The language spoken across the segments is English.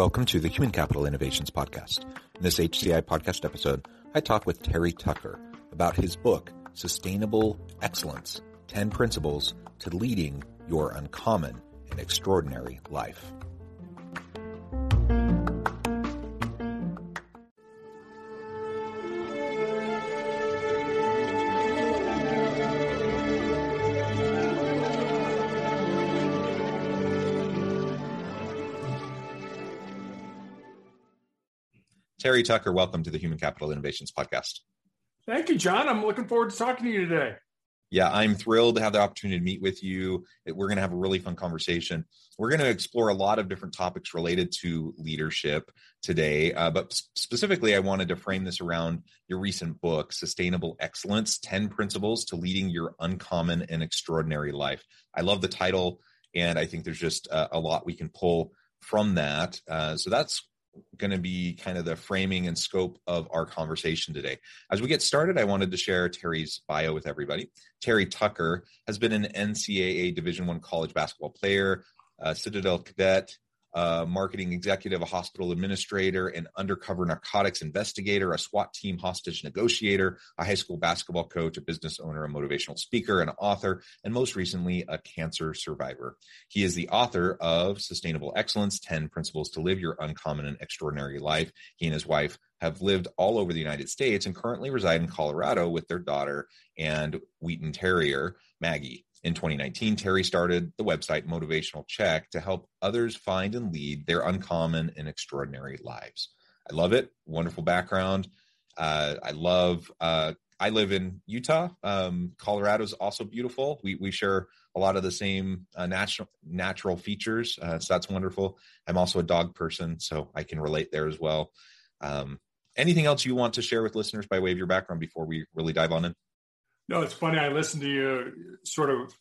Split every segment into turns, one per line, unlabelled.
Welcome to the Human Capital Innovations Podcast. In this HCI podcast episode, I talk with Terry Tucker about his book, Sustainable Excellence 10 Principles to Leading Your Uncommon and Extraordinary Life. Terry Tucker, welcome to the Human Capital Innovations Podcast.
Thank you, John. I'm looking forward to talking to you today.
Yeah, I'm thrilled to have the opportunity to meet with you. We're going to have a really fun conversation. We're going to explore a lot of different topics related to leadership today, uh, but specifically, I wanted to frame this around your recent book, Sustainable Excellence 10 Principles to Leading Your Uncommon and Extraordinary Life. I love the title, and I think there's just a, a lot we can pull from that. Uh, so that's going to be kind of the framing and scope of our conversation today. As we get started, I wanted to share Terry's bio with everybody. Terry Tucker has been an NCAA Division One college basketball player, Citadel cadet, a marketing executive, a hospital administrator, an undercover narcotics investigator, a SWAT team hostage negotiator, a high school basketball coach, a business owner, a motivational speaker, an author, and most recently, a cancer survivor. He is the author of Sustainable Excellence 10 Principles to Live Your Uncommon and Extraordinary Life. He and his wife have lived all over the United States and currently reside in Colorado with their daughter and Wheaten Terrier, Maggie. In 2019, Terry started the website Motivational Check to help others find and lead their uncommon and extraordinary lives. I love it. Wonderful background. Uh, I love. Uh, I live in Utah. Um, Colorado is also beautiful. We we share a lot of the same uh, natural natural features, uh, so that's wonderful. I'm also a dog person, so I can relate there as well. Um, anything else you want to share with listeners by way of your background before we really dive on in?
No, it's funny. I listened to you sort of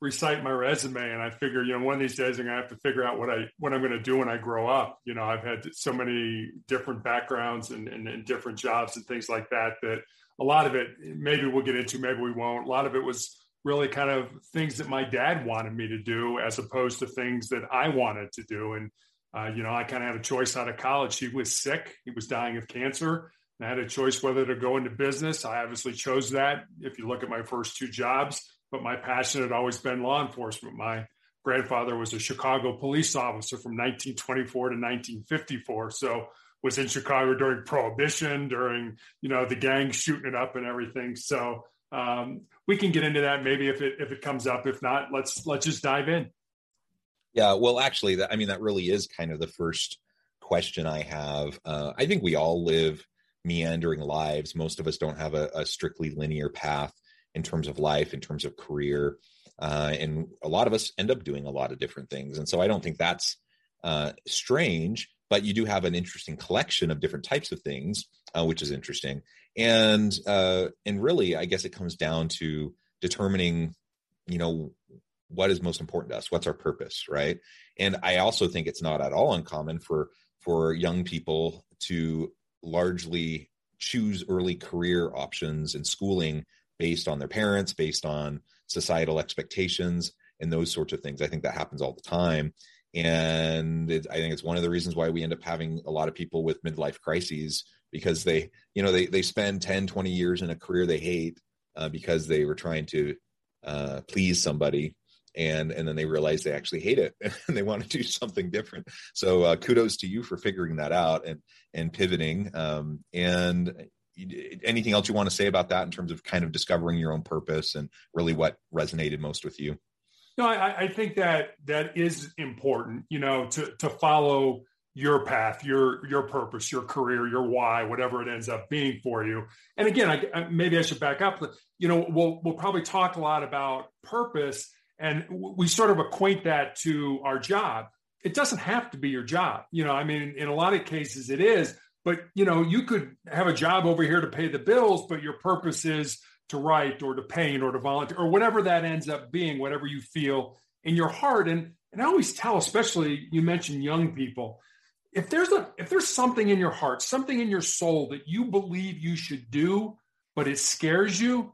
recite my resume, and I figure, you know, one of these days I'm gonna have to figure out what I what I'm gonna do when I grow up. You know, I've had so many different backgrounds and, and, and different jobs and things like that. That a lot of it, maybe we'll get into, maybe we won't. A lot of it was really kind of things that my dad wanted me to do, as opposed to things that I wanted to do. And uh, you know, I kind of had a choice out of college. He was sick; he was dying of cancer I had a choice whether to go into business. I obviously chose that. If you look at my first two jobs, but my passion had always been law enforcement. My grandfather was a Chicago police officer from 1924 to 1954. So was in Chicago during Prohibition, during you know the gang shooting it up and everything. So um, we can get into that maybe if it if it comes up. If not, let's let's just dive in.
Yeah, well, actually, that, I mean that really is kind of the first question I have. Uh, I think we all live meandering lives. Most of us don't have a, a strictly linear path in terms of life, in terms of career. Uh, and a lot of us end up doing a lot of different things. And so I don't think that's uh, strange, but you do have an interesting collection of different types of things, uh, which is interesting. And uh, and really, I guess it comes down to determining, you know, what is most important to us, what's our purpose, right? And I also think it's not at all uncommon for for young people to largely choose early career options and schooling based on their parents, based on societal expectations, and those sorts of things. I think that happens all the time. And it, I think it's one of the reasons why we end up having a lot of people with midlife crises because they, you know, they, they spend 10, 20 years in a career they hate uh, because they were trying to uh, please somebody and and then they realize they actually hate it and they want to do something different. So uh, kudos to you for figuring that out and and pivoting um, and anything else you want to say about that in terms of kind of discovering your own purpose and really what resonated most with you?
No i, I think that that is important you know to to follow your path your your purpose your career your why whatever it ends up being for you. And again I, maybe i should back up you know we'll we'll probably talk a lot about purpose And we sort of equate that to our job. It doesn't have to be your job. You know, I mean, in a lot of cases it is, but you know, you could have a job over here to pay the bills, but your purpose is to write or to paint or to volunteer or whatever that ends up being, whatever you feel in your heart. And and I always tell, especially you mentioned young people, if there's a if there's something in your heart, something in your soul that you believe you should do, but it scares you,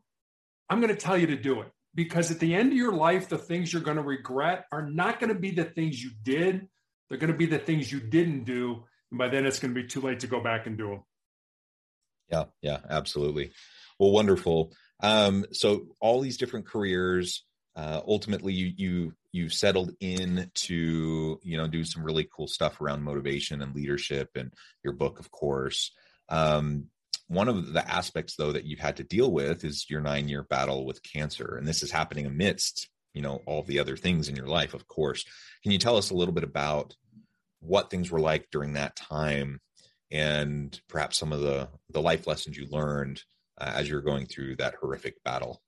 I'm going to tell you to do it. Because at the end of your life, the things you're going to regret are not going to be the things you did. They're going to be the things you didn't do. And by then it's going to be too late to go back and do them.
Yeah, yeah, absolutely. Well, wonderful. Um, so all these different careers, uh, ultimately you you you've settled in to you know do some really cool stuff around motivation and leadership and your book of course um, one of the aspects though that you've had to deal with is your nine year battle with cancer and this is happening amidst you know all the other things in your life of course can you tell us a little bit about what things were like during that time and perhaps some of the the life lessons you learned uh, as you're going through that horrific battle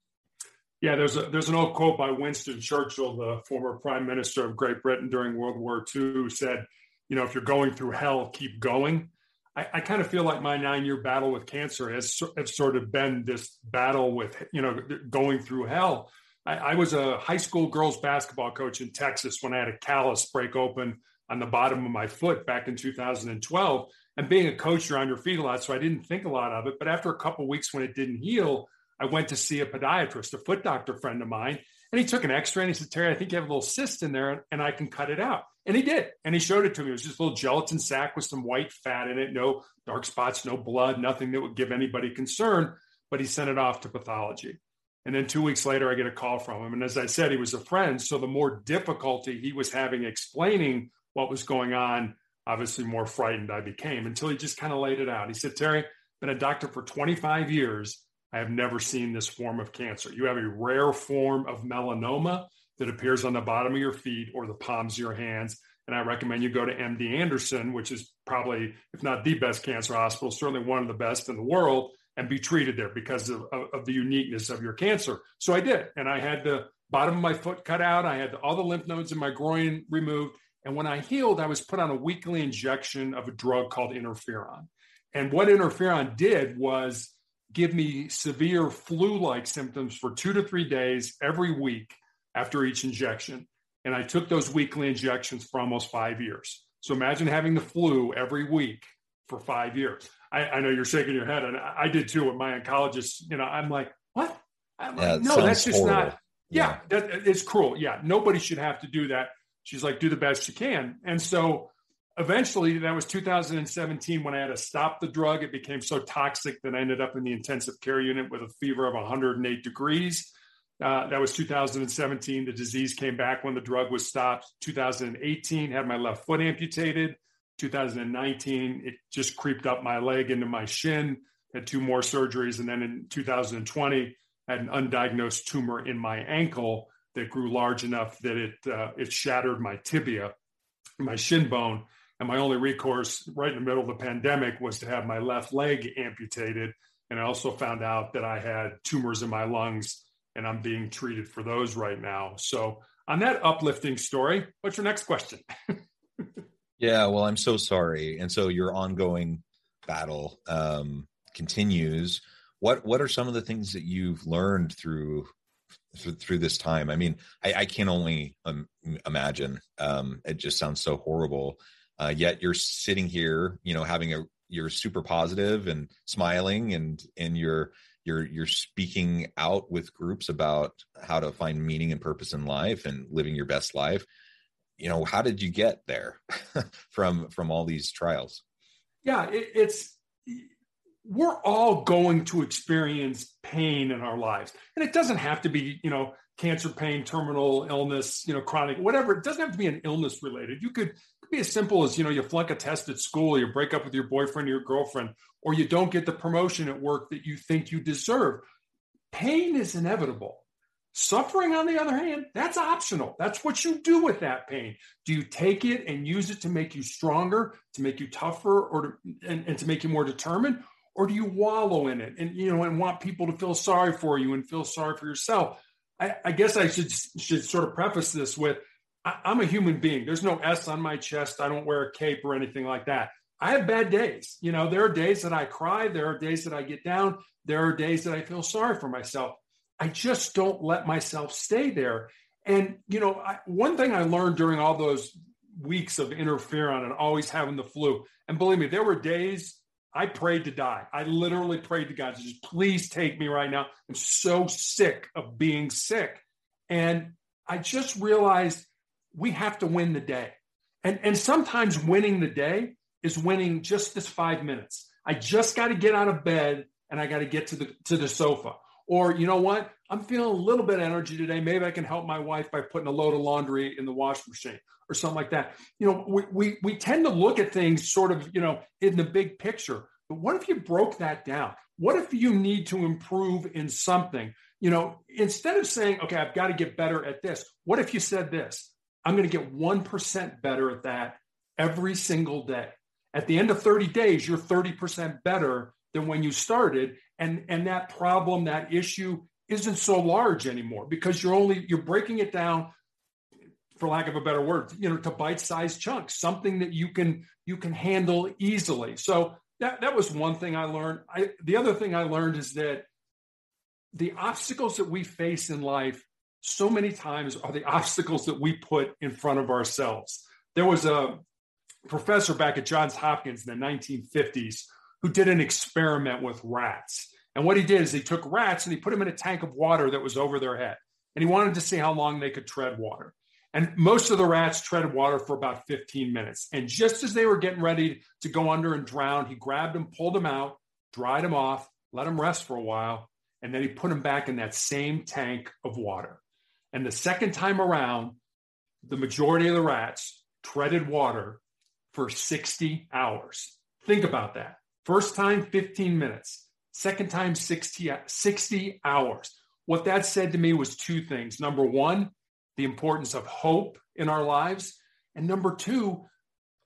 yeah, there's a there's an old quote by Winston Churchill, the former Prime Minister of Great Britain during World War II, who said, "You know, if you're going through hell, keep going." I, I kind of feel like my nine year battle with cancer has, has sort of been this battle with you know going through hell. I, I was a high school girls basketball coach in Texas when I had a callus break open on the bottom of my foot back in 2012. And being a coach, you're on your feet a lot, so I didn't think a lot of it. But after a couple weeks, when it didn't heal, I went to see a podiatrist, a foot doctor friend of mine, and he took an x-ray and he said, Terry, I think you have a little cyst in there and I can cut it out. And he did. And he showed it to me. It was just a little gelatin sac with some white fat in it, no dark spots, no blood, nothing that would give anybody concern. But he sent it off to pathology. And then two weeks later, I get a call from him. And as I said, he was a friend. So the more difficulty he was having explaining what was going on, obviously more frightened I became until he just kind of laid it out. He said, Terry, been a doctor for 25 years. I have never seen this form of cancer. You have a rare form of melanoma that appears on the bottom of your feet or the palms of your hands. And I recommend you go to MD Anderson, which is probably, if not the best cancer hospital, certainly one of the best in the world, and be treated there because of, of, of the uniqueness of your cancer. So I did. And I had the bottom of my foot cut out. I had all the lymph nodes in my groin removed. And when I healed, I was put on a weekly injection of a drug called interferon. And what interferon did was give me severe flu like symptoms for two to three days every week after each injection. And I took those weekly injections for almost five years. So imagine having the flu every week for five years. I, I know you're shaking your head, and I, I, did too with my oncologist. You know, I'm like, what? I'm yeah, like, no, that's just horrible. not. Yeah, yeah, that, it's cruel. Yeah, nobody should have to do that. She's like, do the best you can. And so eventually that was 2017 when I had to stop the drug. It became so toxic that I ended up in the intensive care unit with a fever of 108 degrees. Uh, that was 2017. The disease came back when the drug was stopped. 2018 had my left foot amputated. 2019 it just creeped up my leg into my shin. Had two more surgeries, and then in 2020 had an undiagnosed tumor in my ankle that grew large enough that it uh, it shattered my tibia, my shin bone, and my only recourse right in the middle of the pandemic was to have my left leg amputated. And I also found out that I had tumors in my lungs and I'm being treated for those right now. So, on that uplifting story, what's your next question?
yeah, well, I'm so sorry. And so your ongoing battle um, continues. What what are some of the things that you've learned through through, this time? I mean, I, I can only um, imagine. Um, it just sounds so horrible uh, yet you're sitting here you know having a you're super positive and smiling and and you're you're you're speaking out with groups about how to find meaning and purpose in life and living your best life. You know how did you get there from from all these trials?
Yeah it, it's we're all going to experience pain in our lives. And it doesn't have to be you know cancer pain terminal illness you know chronic whatever. It doesn't have to be an illness related. You could be as simple as you know you flunk a test at school you break up with your boyfriend or your girlfriend or you don't get the promotion at work that you think you deserve. Pain is inevitable. Suffering on the other hand that's optional. That's what you do with that pain. Do you take it and use it to make you stronger to make you tougher or to, and, and to make you more determined? Or do you wallow in it and you know and want people to feel sorry for you and feel sorry for yourself? I, I guess I should should sort of preface this with I, I'm a human being. There's no S on my chest. I don't wear a cape or anything like that. I have bad days. You know, there are days that I cry. There are days that I get down. There are days that I feel sorry for myself. I just don't let myself stay there. And, you know, I, one thing I learned during all those weeks of interferon and always having the flu, and believe me, there were days I prayed to die. I literally prayed to God just please take me right now. I'm so sick of being sick. And I just realized we have to win the day. And, and sometimes winning the day is winning just this five minutes. I just got to get out of bed and I got to get to the to the sofa. Or you know what? I'm feeling a little bit of energy today. Maybe I can help my wife by putting a load of laundry in the wash machine or something like that. You know, we we we tend to look at things sort of, you know, in the big picture. But what if you broke that down? What if you need to improve in something? You know, instead of saying, okay, I've got to get better at this, what if you said this? I'm going to get 1% better at that every single day. At the end of 30 days, you're 30% better than when you started. And, and that problem, that issue isn't so large anymore because you're only, you're breaking it down for lack of a better word, you know, to bite-sized chunks, something that you can, you can handle easily. So that, that was one thing I learned. I, the other thing I learned is that the obstacles that we face in life so many times are the obstacles that we put in front of ourselves. There was a professor back at Johns Hopkins in the 1950s who did an experiment with rats. And what he did is he took rats and he put them in a tank of water that was over their head. And he wanted to see how long they could tread water. And most of the rats treaded water for about 15 minutes. And just as they were getting ready to go under and drown, he grabbed them, pulled them out, dried them off, let them rest for a while, and then he put them back in that same tank of water. And the second time around, the majority of the rats treaded water for 60 hours. Think about that. First time, 15 minutes. Second time, 60, 60 hours. What that said to me was two things. Number one, the importance of hope in our lives. And number two,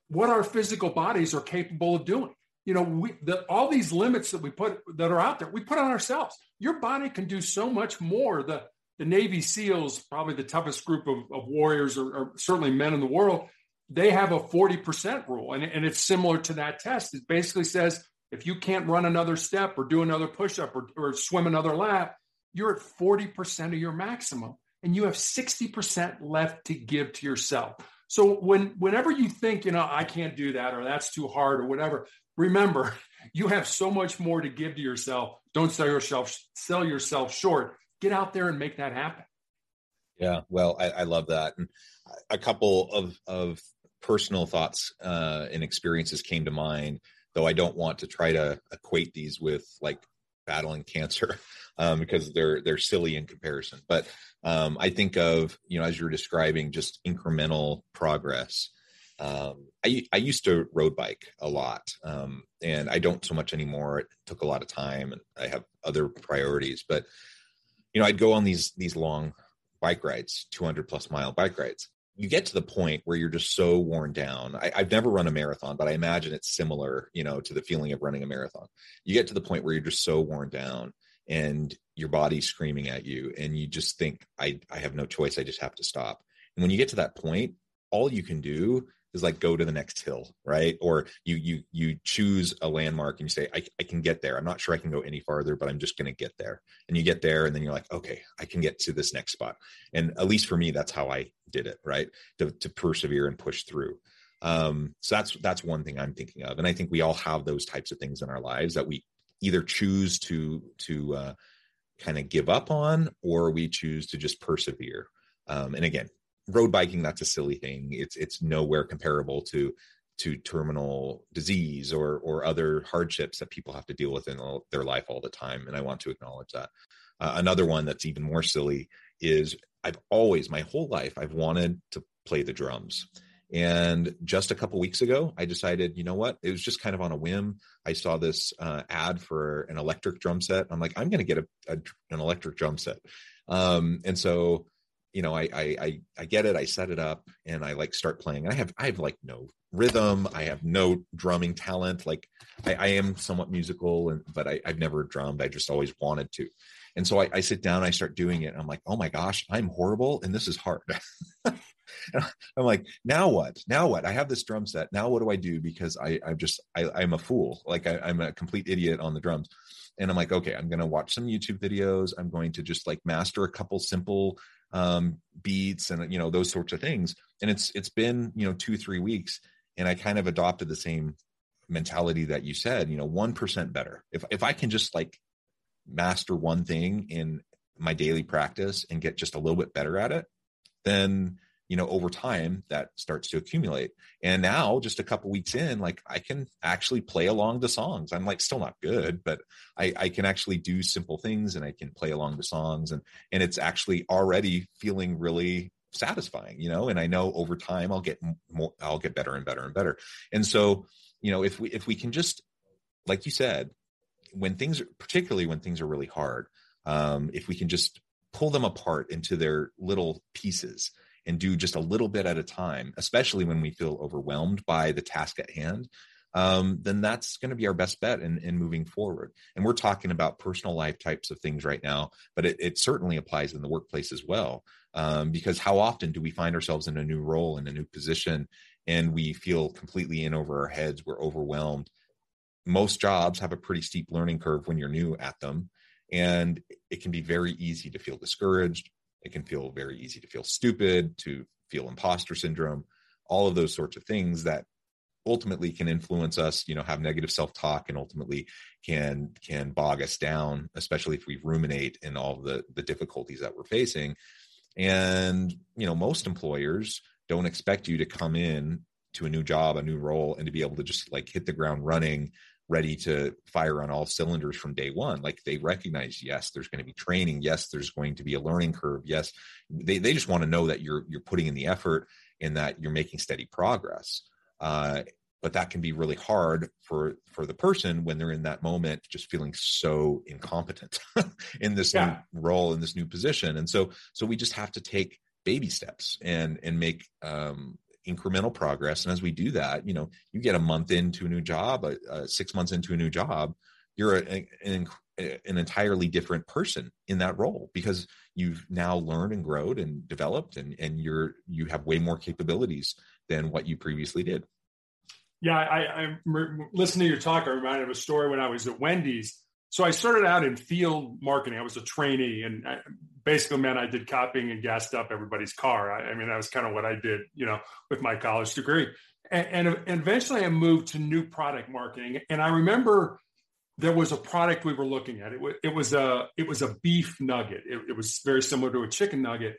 what our physical bodies are capable of doing. You know, we, the, all these limits that we put that are out there, we put on ourselves. Your body can do so much more. The the Navy SEALs, probably the toughest group of, of warriors, or, or, certainly men in the world, they have a 40% rule. And, and it's similar to that test. It basically says if you can't run another step or do another push up or, or swim another lap, you're at 40% of your maximum and you have 60% left to give to yourself. So when whenever you think, you know, I can't do that or that's too hard or whatever, remember, you have so much more to give to yourself. Don't sell yourself sell yourself short. Get out there and make that happen.
Yeah, well, I, I love that. And a couple of of personal thoughts uh, and experiences came to mind, though I don't want to try to equate these with like battling cancer um, because they're they're silly in comparison. But um, I think of you know as you're describing just incremental progress. Um, I I used to road bike a lot, um, and I don't so much anymore. It took a lot of time, and I have other priorities. But you know, I'd go on these these long bike rides, 200 plus mile bike rides, you get to the point where you're just so worn down. I, have never run a marathon, but I imagine it's similar, you know, to the feeling of running a marathon. You get to the point where you're just so worn down and your body's screaming at you and you just think, I, I have no choice. I just have to stop. And when you get to that point, all you can do is like go to the next hill right? Or you you you choose a landmark and you say I, I can get there. I'm not sure i can go any farther but i'm just going to get there. And you get there and then you're like okay i can get to this next spot. And at least for me that's how i did it right? To, to persevere and push through. Um so that's that's one thing i'm thinking of. And i think we all have those types of things in our lives that we either choose to to uh, kind of give up on or we choose to just persevere. Um, and again road biking that's a silly thing. It's it's nowhere comparable to to terminal disease or or other hardships that people have to deal with in their life all the time and i want to acknowledge that. Uh, another one that's even more silly is i've always my whole life i've wanted to play the drums. And just a couple weeks ago i decided you know what? It was just kind of on a whim. I saw this uh, ad for an electric drum set. I'm like i'm going to get a, a, an electric drum set. Um, and so you know, I, I, I, I get it. I set it up and I like start playing. I have, I have like no rhythm. I have no drumming talent. Like I, I am somewhat musical and, but I, I've never drummed. I just always wanted to. And so I, I sit down, I start doing it. I'm like, oh my gosh, I'm horrible, and this is hard. I'm like, now what? Now what? I have this drum set. Now what do I do? Because I, I'm just, I, I'm a fool. Like I, I'm a complete idiot on the drums. And I'm like, okay, I'm going to watch some YouTube videos. I'm going to just like master a couple simple um, beats and you know those sorts of things. And it's it's been you know two three weeks, and I kind of adopted the same mentality that you said. You know, one percent better. If if I can just like master one thing in my daily practice and get just a little bit better at it, then you know over time that starts to accumulate. And now just a couple weeks in like i can actually play along the songs. I'm like still not good but i i can actually do simple things and i can play along the songs and and it's actually already feeling really satisfying you know? And i know over time i'll get more i'll get better and better and better. And so you know if we if we can just like you said when things particularly when things are really hard um if we can just pull them apart into their little pieces and do just a little bit at a time, especially when we feel overwhelmed by the task at hand, um, then that's going to be our best bet in, in moving forward. And we're talking about personal life types of things right now, but it, it certainly applies in the workplace as well. Um, because how often do we find ourselves in a new role, in a new position, and we feel completely in over our heads? We're overwhelmed. Most jobs have a pretty steep learning curve when you're new at them. And it can be very easy to feel discouraged, it can feel very easy to feel stupid, to feel imposter syndrome, all of those sorts of things that ultimately can influence us you know have negative self-talk and ultimately can can bog us down especially if we ruminate in all the the difficulties that we're facing. And you know most employers don't expect you to come in to a new job a new role and to be able to just like hit the ground running ready to fire on all cylinders from day one. Like they recognize yes there's going to be training. Yes there's going to be a learning curve. Yes they, they just want to know that you're you're putting in the effort and that you're making steady progress. Uh, but that can be really hard for for the person when they're in that moment just feeling so incompetent in this yeah. new role in this new position. And so so we just have to take baby steps and and make um, incremental progress. And as we do that, you know, you get a month into a new job, uh, uh, six months into a new job, you're a, an, an entirely different person in that role because you've now learned and grown and developed and, and you're, you have way more capabilities than what you previously did.
Yeah. I, I, listening to your talk. I reminded of a story when I was at Wendy's so I started out in field marketing. I was a trainee, and I, basically meant I did copying and gassed up everybody's car. I, I, mean, that was kind of what I did, you know, with my college degree. And, and, eventually, I moved to new product marketing. And I remember there was a product we were looking at. It was, it was a it was a beef nugget. It, it was very similar to a chicken nugget,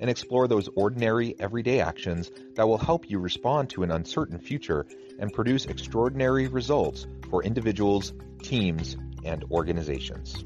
and explore those ordinary, everyday actions that will help you respond to an uncertain future and produce extraordinary results for individuals, teams, and organizations.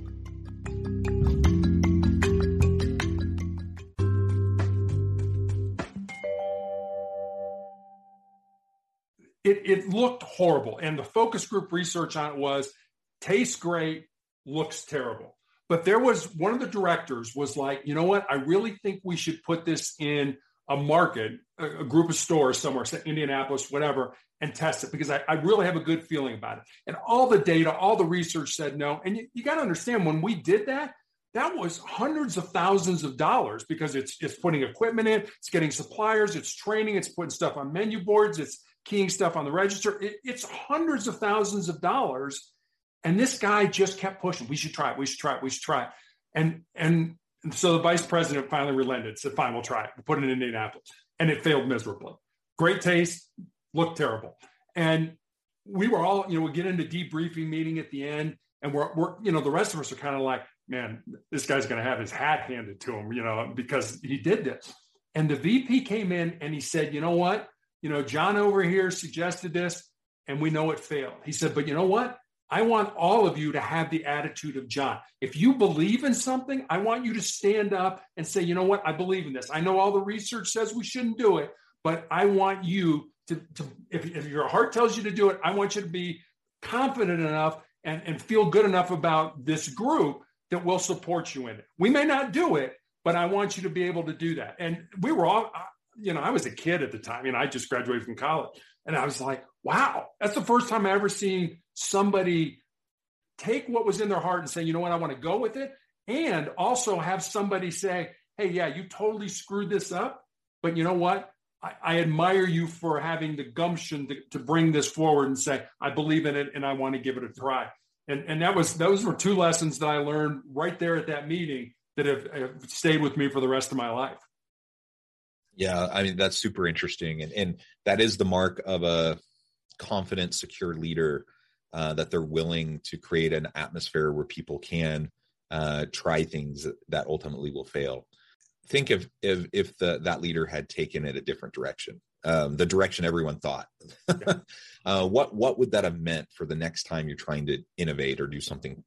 It, it looked horrible, and the focus group research on it was tastes great, looks terrible. But there was one of the directors was like, you know what? I really think we should put this in a market, a, a group of stores somewhere, say Indianapolis, whatever, and test it because I, I, really have a good feeling about it. And all the data, all the research said no. And you, you got to understand when we did that, that was hundreds of thousands of dollars because it's it's putting equipment in, it's getting suppliers, it's training, it's putting stuff on menu boards, it's keying stuff on the register. It, it's hundreds of thousands of dollars. And this guy just kept pushing. We should try it. We should try it. We should try it. And and so the vice president finally relented, said, fine, we'll try it. We'll put it in Indianapolis. And it failed miserably. Great taste, looked terrible. And we were all, you know, we get into debriefing meeting at the end, and we're, we're you know, the rest of us are kind of like, man, this guy's going to have his hat handed to him, you know, because he did this. And the VP came in and he said, you know what? You know, John over here suggested this, and we know it failed. He said, but you know what? I want all of you to have the attitude of John. If you believe in something, I want you to stand up and say, you know what? I believe in this. I know all the research says we shouldn't do it, but I want you to, to if, if your heart tells you to do it, I want you to be confident enough and, and feel good enough about this group that will support you in it. We may not do it, but I want you to be able to do that. And we were all, you know, I was a kid at the time. You know, I just graduated from college. And I was like, wow, that's the first time I ever seen somebody take what was in their heart and say, you know what, I want to go with it. And also have somebody say, hey, yeah, you totally screwed this up. But you know what? I, I admire you for having the gumption to, to bring this forward and say, I believe in it and I want to give it a try. And, and that was those were two lessons that I learned right there at that meeting that have, have stayed with me for the rest of my life.
Yeah, I mean that's super interesting, and and that is the mark of a confident, secure leader uh, that they're willing to create an atmosphere where people can uh, try things that ultimately will fail. Think of if if the that leader had taken it a different direction, um, the direction everyone thought. uh, what what would that have meant for the next time you're trying to innovate or do something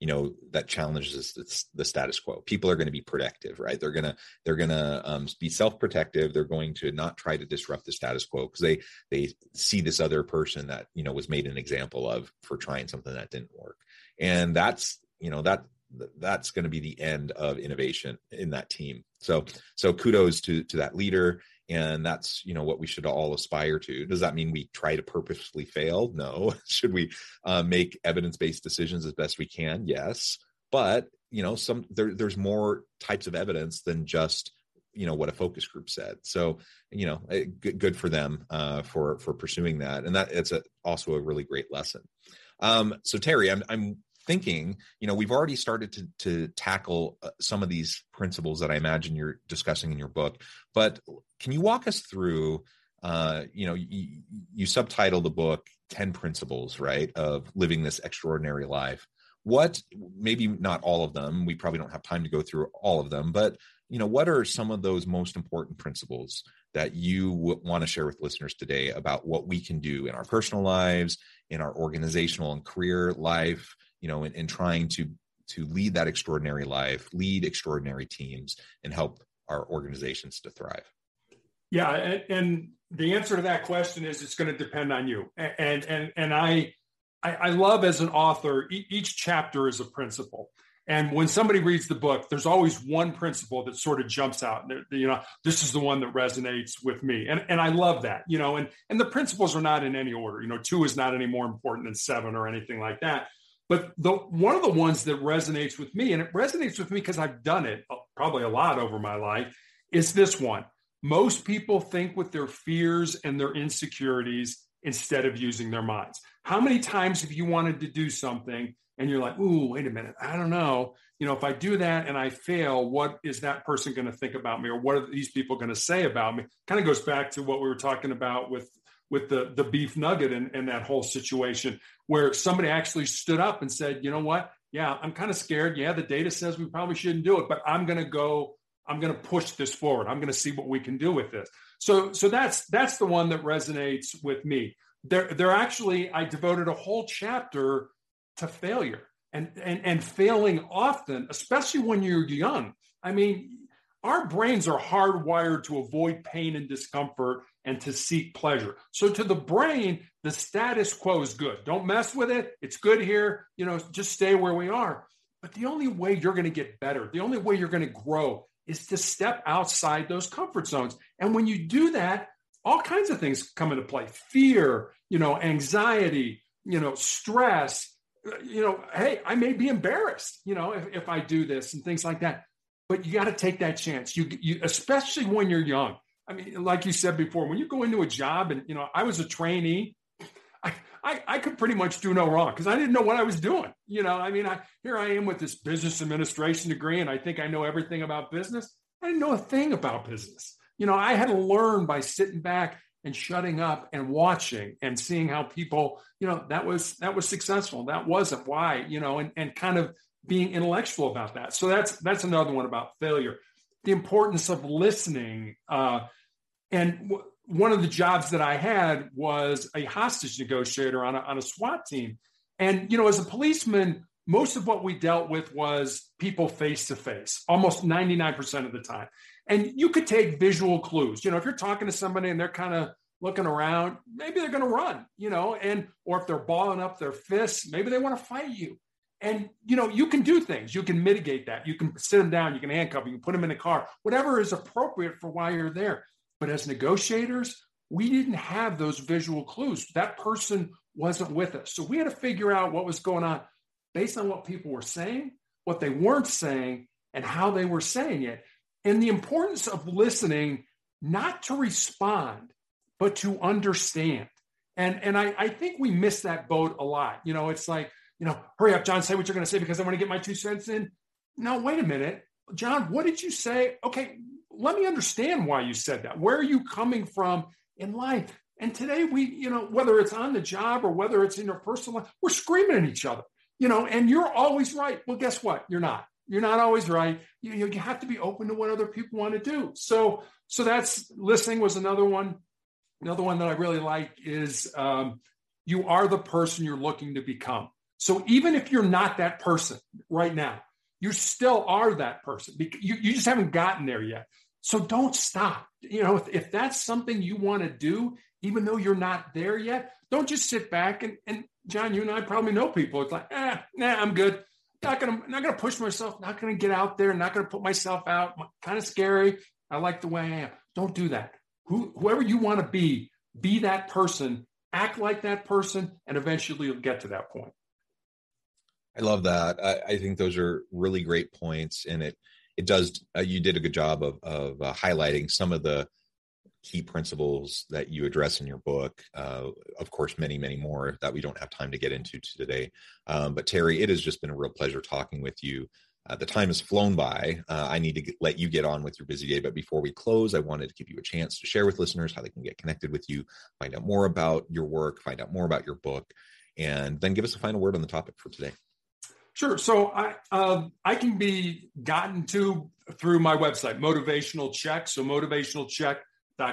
you know that challenges the status quo. People are going to be protective right? They're going to they're going to um, be self-protective. They're going to not try to disrupt the status quo because they they see this other person that you know was made an example of for trying something that didn't work. And that's you know that that's going to be the end of innovation in that team. So so kudos to to that leader and that's you know what we should all aspire to. Does that mean we try to purposefully fail? No. Should we uh, make evidence-based decisions as best we can? Yes. But you know some there, there's more types of evidence than just you know what a focus group said. So you know eh, good, good for them uh, for for pursuing that. And that it's a, also a really great lesson. Um, so terry i'm i'm thinking you know we've already started to to tackle uh, some of these principles that i imagine you're discussing in your book. But can you walk us through uh, you know you, you subtitle the book 10 principles right of living this extraordinary life. What maybe not all of them we probably don't have time to go through all of them but you know what are some of those most important principles that you want to share with listeners today about what we can do in our personal lives in our organizational and career life you know in, in trying to to lead that extraordinary life lead extraordinary teams and help our organizations to thrive
yeah and, and the answer to that question is it's going to depend on you and and and i i, I love as an author each chapter is a principle and when somebody reads the book, there's always one principle that sort of jumps out. You know, this is the one that resonates with me, and and I love that. You know, and and the principles are not in any order. You know, two is not any more important than seven or anything like that. But the one of the ones that resonates with me, and it resonates with me because I've done it uh, probably a lot over my life, is this one. Most people think with their fears and their insecurities instead of using their minds. How many times have you wanted to do something and you're like, ooh, wait a minute, I don't know. You know, if I do that and I fail, what is that person going to think about me, or what are these people going to say about me? Kind of goes back to what we were talking about with with the the beef nugget and, and that whole situation where somebody actually stood up and said, you know what? Yeah, I'm kind of scared. Yeah, the data says we probably shouldn't do it, but I'm going to go. I'm going to push this forward. I'm going to see what we can do with this. So, so that's that's the one that resonates with me. There, there actually, I devoted a whole chapter to failure and and and failing often, especially when you're young. I mean, our brains are hardwired to avoid pain and discomfort and to seek pleasure. So to the brain, the status quo is good. Don't mess with it. It's good here. You know, just stay where we are. But the only way you're going to get better, the only way you're going to grow is to step outside those comfort zones. And when you do that, all kinds of things come into play. Fear, you know, anxiety, you know, stress, you know, hey, I may be embarrassed, you know, if, if I do this and things like that. But you got to take that chance. You, you, especially when you're young. I mean, like you said before, when you go into a job and, you know, I was a trainee, I, I, I could pretty much do no wrong because I didn't know what I was doing. You know, I mean, I, here I am with this business administration degree and I think I know everything about business. I didn't know a thing about business. You know, I had to learn by sitting back and shutting up and watching and seeing how people, you know, that was that was successful. That wasn't why, you know, and, and kind of being intellectual about that. So that's that's another one about failure. The importance of listening. Uh, and w- one of the jobs that I had was a hostage negotiator on a, on a SWAT team. And, you know, as a policeman, most of what we dealt with was people face to face, almost 99% of the time. And you could take visual clues. You know, if you're talking to somebody and they're kind of looking around, maybe they're going to run, you know, and or if they're balling up their fists, maybe they want to fight you. And you know, you can do things. You can mitigate that. You can sit them down. You can handcuff. You can put them in a car. Whatever is appropriate for why you're there. But as negotiators, we didn't have those visual clues. That person wasn't with us, so we had to figure out what was going on based on what people were saying, what they weren't saying, and how they were saying it and the importance of listening, not to respond, but to understand. And, and I, I think we miss that boat a lot. You know, it's like, you know, hurry up, John, say what you're going to say because I want to get my two cents in. No, wait a minute. John, what did you say? Okay, let me understand why you said that. Where are you coming from in life? And today we, you know, whether it's on the job or whether it's in your personal life, we're screaming at each other, you know, and you're always right. Well, guess what? You're not you're not always right. You, you have to be open to what other people want to do. So, so that's listening was another one. Another one that I really like is um, you are the person you're looking to become. So even if you're not that person right now, you still are that person. You, you just haven't gotten there yet. So don't stop. You know, if, if that's something you want to do, even though you're not there yet, don't just sit back and, and John, you and I probably know people. It's like, eh, nah, I'm good not gonna not gonna push myself, not gonna get out there, not gonna put myself out. Kind of scary. I like the way I am. Don't do that. Who, whoever you want to be, be that person, act like that person, and eventually you'll get to that point.
I love that. I, I think those are really great points, and it it does. Uh, you did a good job of of uh, highlighting some of the key principles that you address in your book. Uh, of course, many, many more that we don't have time to get into today. Um, but Terry, it has just been a real pleasure talking with you. Uh, the time has flown by. Uh, I need to get, let you get on with your busy day. But before we close, I wanted to give you a chance to share with listeners how they can get connected with you, find out more about your work, find out more about your book, and then give us a final word on the topic for today.
Sure. So I um, I can be gotten to through my website, Motivational Check. So Motivational Check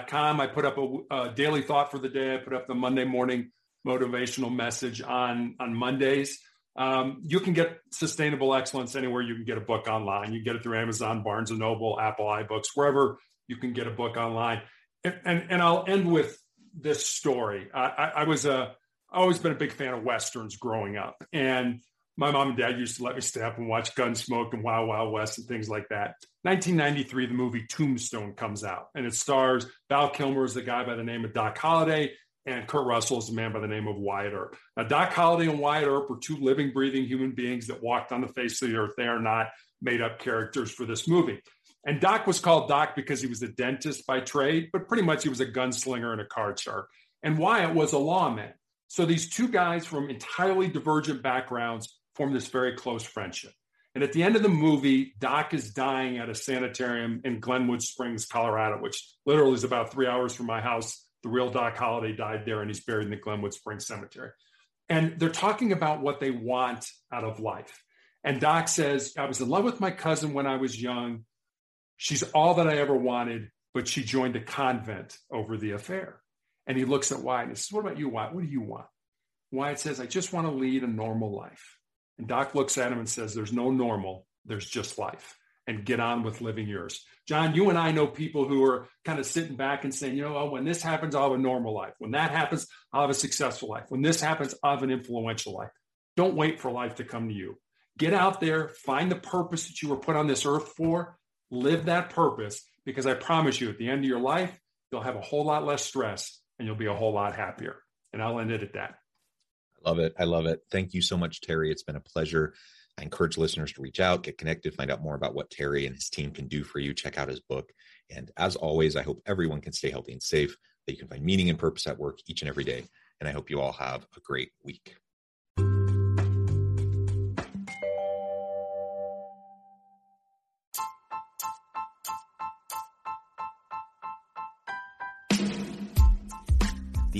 com. I put up a, a, daily thought for the day. I put up the Monday morning motivational message on on Mondays. Um, you can get sustainable excellence anywhere you can get a book online. You can get it through Amazon, Barnes and Noble, Apple iBooks, wherever you can get a book online. And and, and I'll end with this story. I, I, I was a I always been a big fan of westerns growing up, and my mom and dad used to let me stay up and watch Gunsmoke and Wild Wild West and things like that. 1993, the movie Tombstone comes out, and it stars Val Kilmer as the guy by the name of Doc Holliday, and Kurt Russell is the man by the name of Wyatt Earp. Now, Doc Holliday and Wyatt Earp were two living, breathing human beings that walked on the face of the earth. They are not made up characters for this movie. And Doc was called Doc because he was a dentist by trade, but pretty much he was a gunslinger and a card shark. And Wyatt was a lawman. So these two guys from entirely divergent backgrounds formed this very close friendship. And at the end of the movie, Doc is dying at a sanitarium in Glenwood Springs, Colorado, which literally is about three hours from my house. The real Doc Holliday died there, and he's buried in the Glenwood Springs Cemetery. And they're talking about what they want out of life. And Doc says, I was in love with my cousin when I was young. She's all that I ever wanted, but she joined a convent over the affair. And he looks at Wyatt and says, What about you, Wyatt? What do you want? Wyatt says, I just want to lead a normal life. And Doc looks at him and says, There's no normal, there's just life. And get on with living yours. John, you and I know people who are kind of sitting back and saying, you know, oh, when this happens, I'll have a normal life. When that happens, I'll have a successful life. When this happens, I'll have an influential life. Don't wait for life to come to you. Get out there, find the purpose that you were put on this earth for, live that purpose, because I promise you, at the end of your life, you'll have a whole lot less stress and you'll be a whole lot happier. And I'll end it at that.
Love it. I love it. Thank you so much, Terry. It's been a pleasure. I encourage listeners to reach out, get connected, find out more about what Terry and his team can do for you. Check out his book. And as always, I hope everyone can stay healthy and safe, that you can find meaning and purpose at work each and every day. And I hope you all have a great week.